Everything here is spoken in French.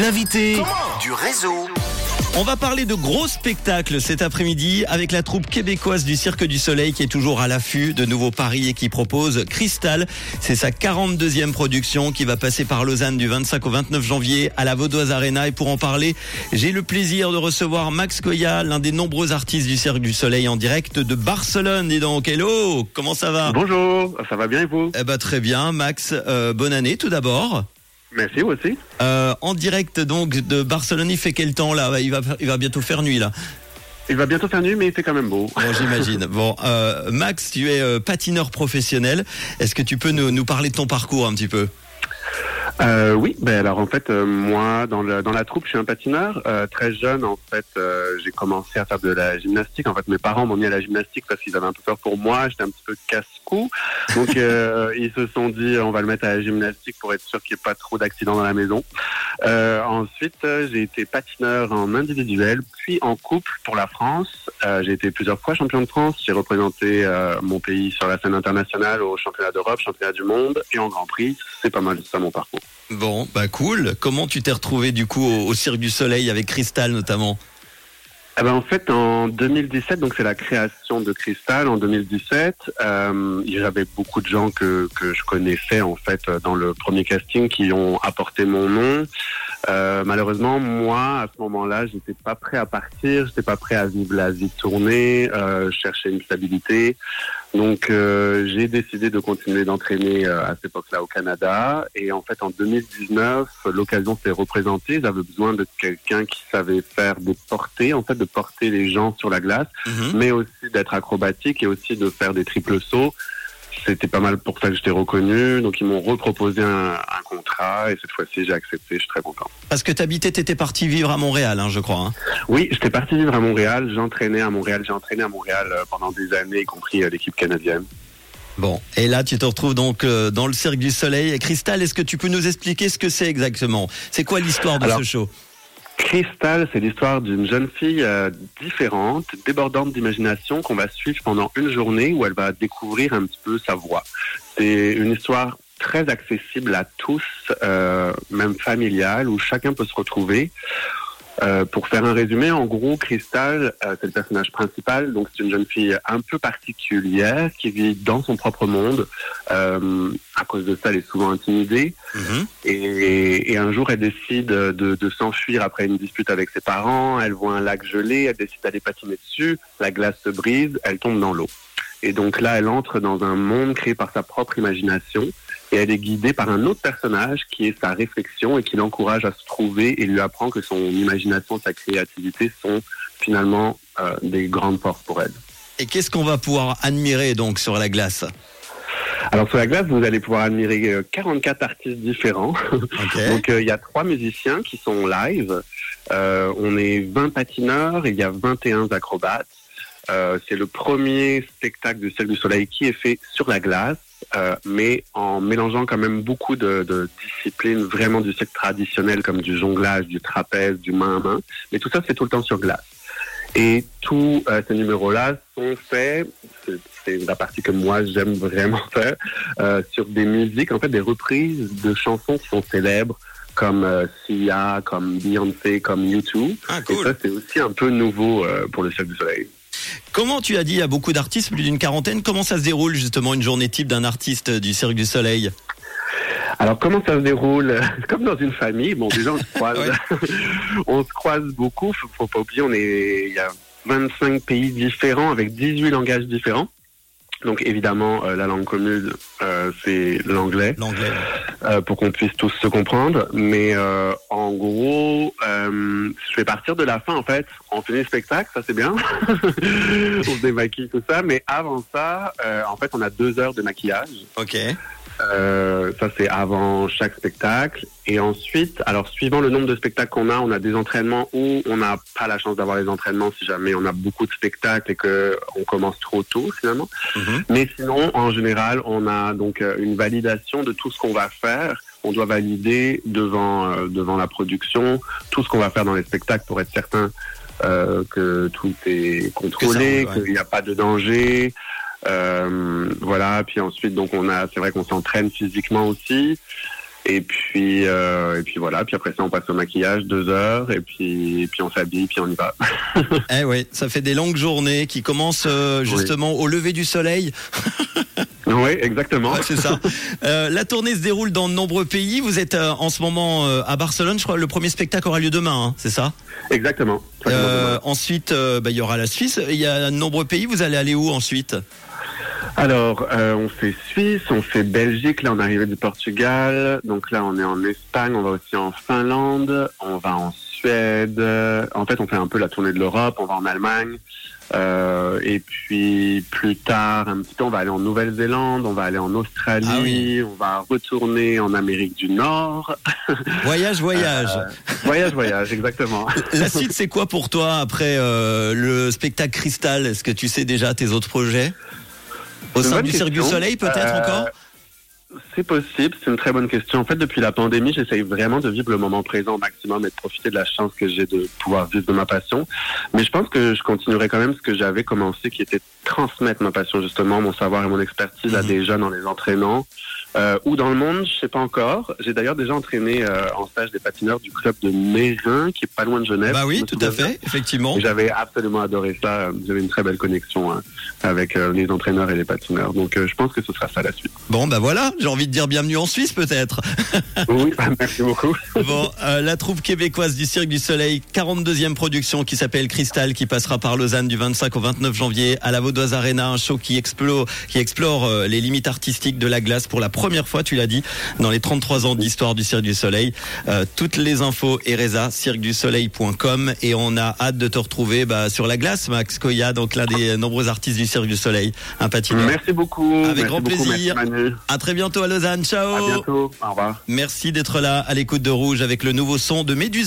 L'invité du réseau. On va parler de gros spectacles cet après-midi avec la troupe québécoise du Cirque du Soleil qui est toujours à l'affût de nouveaux paris et qui propose Cristal. C'est sa 42e production qui va passer par Lausanne du 25 au 29 janvier à la Vaudoise Arena. Et pour en parler, j'ai le plaisir de recevoir Max Goya, l'un des nombreux artistes du Cirque du Soleil en direct de Barcelone. Dis donc, hello, comment ça va? Bonjour, ça va bien et vous? Eh ben très bien, Max. Euh, bonne année tout d'abord. Merci aussi. Euh, en direct donc de Barcelone, il fait quel temps là? Il va, il va bientôt faire nuit là. Il va bientôt faire nuit, mais il fait quand même beau. Bon, j'imagine. Bon, euh, Max, tu es euh, patineur professionnel. Est-ce que tu peux nous, nous parler de ton parcours un petit peu? Euh, oui, ben alors en fait, euh, moi, dans, le, dans la troupe, je suis un patineur. Euh, très jeune, en fait, euh, j'ai commencé à faire de la gymnastique. En fait, mes parents m'ont mis à la gymnastique parce qu'ils avaient un peu peur pour moi. J'étais un petit peu casse-cou. Donc, euh, ils se sont dit, on va le mettre à la gymnastique pour être sûr qu'il n'y ait pas trop d'accidents dans la maison. Euh, ensuite, j'ai été patineur en individuel, puis en couple pour la France. Euh, j'ai été plusieurs fois champion de France. J'ai représenté euh, mon pays sur la scène internationale au championnat d'Europe, championnat du monde et en Grand Prix. C'est pas mal ça mon parcours. Bon, bah cool. Comment tu t'es retrouvé du coup au, au Cirque du Soleil avec Cristal notamment? Eh ben, en fait, en 2017, donc c'est la création de Cristal. En 2017, euh, avait beaucoup de gens que, que je connaissais en fait dans le premier casting qui ont apporté mon nom. Euh, malheureusement, moi, à ce moment-là, j'étais pas prêt à partir, j'étais pas prêt à vivre la vie tournée, euh, je cherchais une stabilité. Donc, euh, j'ai décidé de continuer d'entraîner euh, à cette époque-là au Canada. Et en fait, en 2019, l'occasion s'est représentée. J'avais besoin de quelqu'un qui savait faire des portées, en fait, de porter les gens sur la glace, Mhm. mais aussi d'être acrobatique et aussi de faire des triples sauts. C'était pas mal pour ça que j'étais reconnu. Donc, ils m'ont reproposé un contrat et cette fois-ci, j'ai accepté. Je suis très content. Parce que t'habitais, t'étais parti vivre à Montréal, hein, je crois. hein. Oui, j'étais parti vivre à Montréal. J'entraînais à Montréal. J'ai entraîné à Montréal euh, pendant des années, y compris euh, l'équipe canadienne. Bon, et là tu te retrouves donc euh, dans le Cirque du Soleil. Et Cristal, est-ce que tu peux nous expliquer ce que c'est exactement? C'est quoi l'histoire de Alors, ce show? Crystal, c'est l'histoire d'une jeune fille euh, différente, débordante d'imagination qu'on va suivre pendant une journée où elle va découvrir un petit peu sa voix. C'est une histoire très accessible à tous, euh, même familiale, où chacun peut se retrouver. Euh, pour faire un résumé, en gros, Crystal, euh, c'est le personnage principal. Donc, c'est une jeune fille un peu particulière qui vit dans son propre monde. Euh, à cause de ça, elle est souvent intimidée. Mhm. Et, et un jour, elle décide de, de s'enfuir après une dispute avec ses parents. Elle voit un lac gelé, elle décide d'aller patiner dessus. La glace se brise, elle tombe dans l'eau. Et donc là, elle entre dans un monde créé par sa propre imagination. Et elle est guidée par un autre personnage qui est sa réflexion et qui l'encourage à se trouver et lui apprend que son imagination, sa créativité sont finalement euh, des grandes forces pour elle. Et qu'est-ce qu'on va pouvoir admirer donc sur la glace? Alors sur la glace, vous allez pouvoir admirer euh, 44 artistes différents. Ok. Donc euh, il y a trois musiciens qui sont live. Euh, on est 20 patineurs et il y a 21 acrobates. Euh, c'est le premier spectacle du Cirque du Soleil qui est fait sur la glace, euh, mais en mélangeant quand même beaucoup de, de disciplines vraiment du cirque traditionnel comme du jonglage, du trapèze, du main à main. Mais tout ça c'est tout le temps sur glace. Et tous euh, ces numéros-là sont faits, c'est- la partie que moi j'aime vraiment faire, euh, sur des musiques, en fait des reprises de chansons qui sont célèbres, comme euh, Sia, comme Beyoncé, comme U2. Ah, Et cool. ça c'est aussi un peu nouveau euh, pour le Cirque du Soleil. Comment tu as dit à beaucoup d'artistes, plus d'une quarantaine, comment ça se déroule justement une journée type d'un artiste du Cirque du Soleil? Alors comment ça se déroule? Comme dans une famille, bon déjà on se croise, on se croise beaucoup. Faut, faut pas oublier, on est, il y a 25 pays différents avec 18 langages différents. Donc évidemment, euh, la langue commune, euh, c'est l'anglais, L'anglais. Euh, pour qu'on puisse tous se comprendre. Mais euh, en gros, euh, je vais partir de la fin en fait. On finit le spectacle, ça c'est bien. on se démaquille tout ça. Mais avant ça, euh, en fait, on a deux heures de maquillage. Ok. Euh, ça, c'est avant chaque spectacle. Et ensuite, alors, suivant le nombre de spectacles qu'on a, on a des entraînements où on n'a pas la chance d'avoir les entraînements si jamais on a beaucoup de spectacles et que on commence trop tôt, finalement. Mhm. Mais sinon, en général, on a donc euh, une validation de tout ce qu'on va faire. On doit valider devant, euh, devant la production tout ce qu'on va faire dans les spectacles pour être certain euh, que tout est contrôlé, ouais. qu'il n'y a pas de danger. Euh, voilà. Puis ensuite, donc on a, c'est vrai qu'on s'entraîne physiquement aussi. Et puis, euh, et puis voilà. Puis après ça, on passe au maquillage deux heures, et puis, et puis on s'habille, puis on y va. Eh oui, ça fait des longues journées qui commencent euh, justement au lever du soleil. oui, exactement. Ouais, c'est ça. Euh, la tournée se déroule dans de nombreux pays. Vous êtes en ce moment à Barcelone, je crois. Le premier spectacle aura lieu demain, hein, c'est ça? Exactement. Ensuite, bah, il y aura la Suisse. Il y a de nombreux pays. Vous allez aller où ensuite? Alors, euh, on fait Suisse, on fait Belgique, là on est arrivé du Portugal, donc là on est en Espagne, on va aussi en Finlande, on va en Suède, en fait on fait un peu la tournée de l'Europe, on va en Allemagne, euh, et puis plus tard, un petit peu, on va aller en Nouvelle-Zélande, on va aller en Australie, Ah oui. on va retourner en Amérique du Nord. Voyage, voyage. voyage, voyage, exactement. La suite, c'est quoi pour toi après euh, le spectacle Cristal? Est-ce que tu sais déjà tes autres projets? Au sein du Cirque du. Soleil, peut-être Euh, encore C'est possible, c'est une très bonne question. En fait, depuis la pandémie, j'essaye vraiment de vivre le moment présent au maximum et de profiter de la chance que j'ai de pouvoir vivre de ma passion. Mais je pense que je continuerai quand même ce que j'avais commencé, qui était transmettre ma passion, justement, mon savoir et mon expertise à Mhm. des jeunes en les entraînant. Euh, ou dans le monde, je sais pas encore. J'ai d'ailleurs déjà entraîné euh, en stage des patineurs du club de Mérin, qui est pas loin de Genève. Bah oui, tout à fait, effectivement. J'avais absolument adoré ça. J'avais une très belle connexion hein, avec euh, les entraîneurs et les patineurs. Donc, euh, je pense que ce sera ça la suite. Bon, bah voilà, j'ai envie de dire bienvenue en Suisse peut-être. Oui, merci beaucoup. Bon, euh, la troupe québécoise du Cirque du Soleil, 42e production qui s'appelle Cristal, qui passera par Lausanne du 25 au 29 janvier à la Vaudoise Arena, un show qui explore, qui explore euh, les limites artistiques de la glace pour la première fois, tu l'as dit, dans les 33 ans d'histoire du Cirque du Soleil. Euh, toutes les infos, Ereza, cirquedusoleil.com et on a hâte de te retrouver bah, sur la glace, Max Koya, donc l'un des nombreux artistes du Cirque du Soleil, un patineur. Merci beaucoup. Avec Merci grand beaucoup. plaisir. Merci Manu. À très bientôt à Lausanne, ciao À bientôt. Au revoir. Merci d'être là à l'écoute de Rouge avec le nouveau son de Médusa.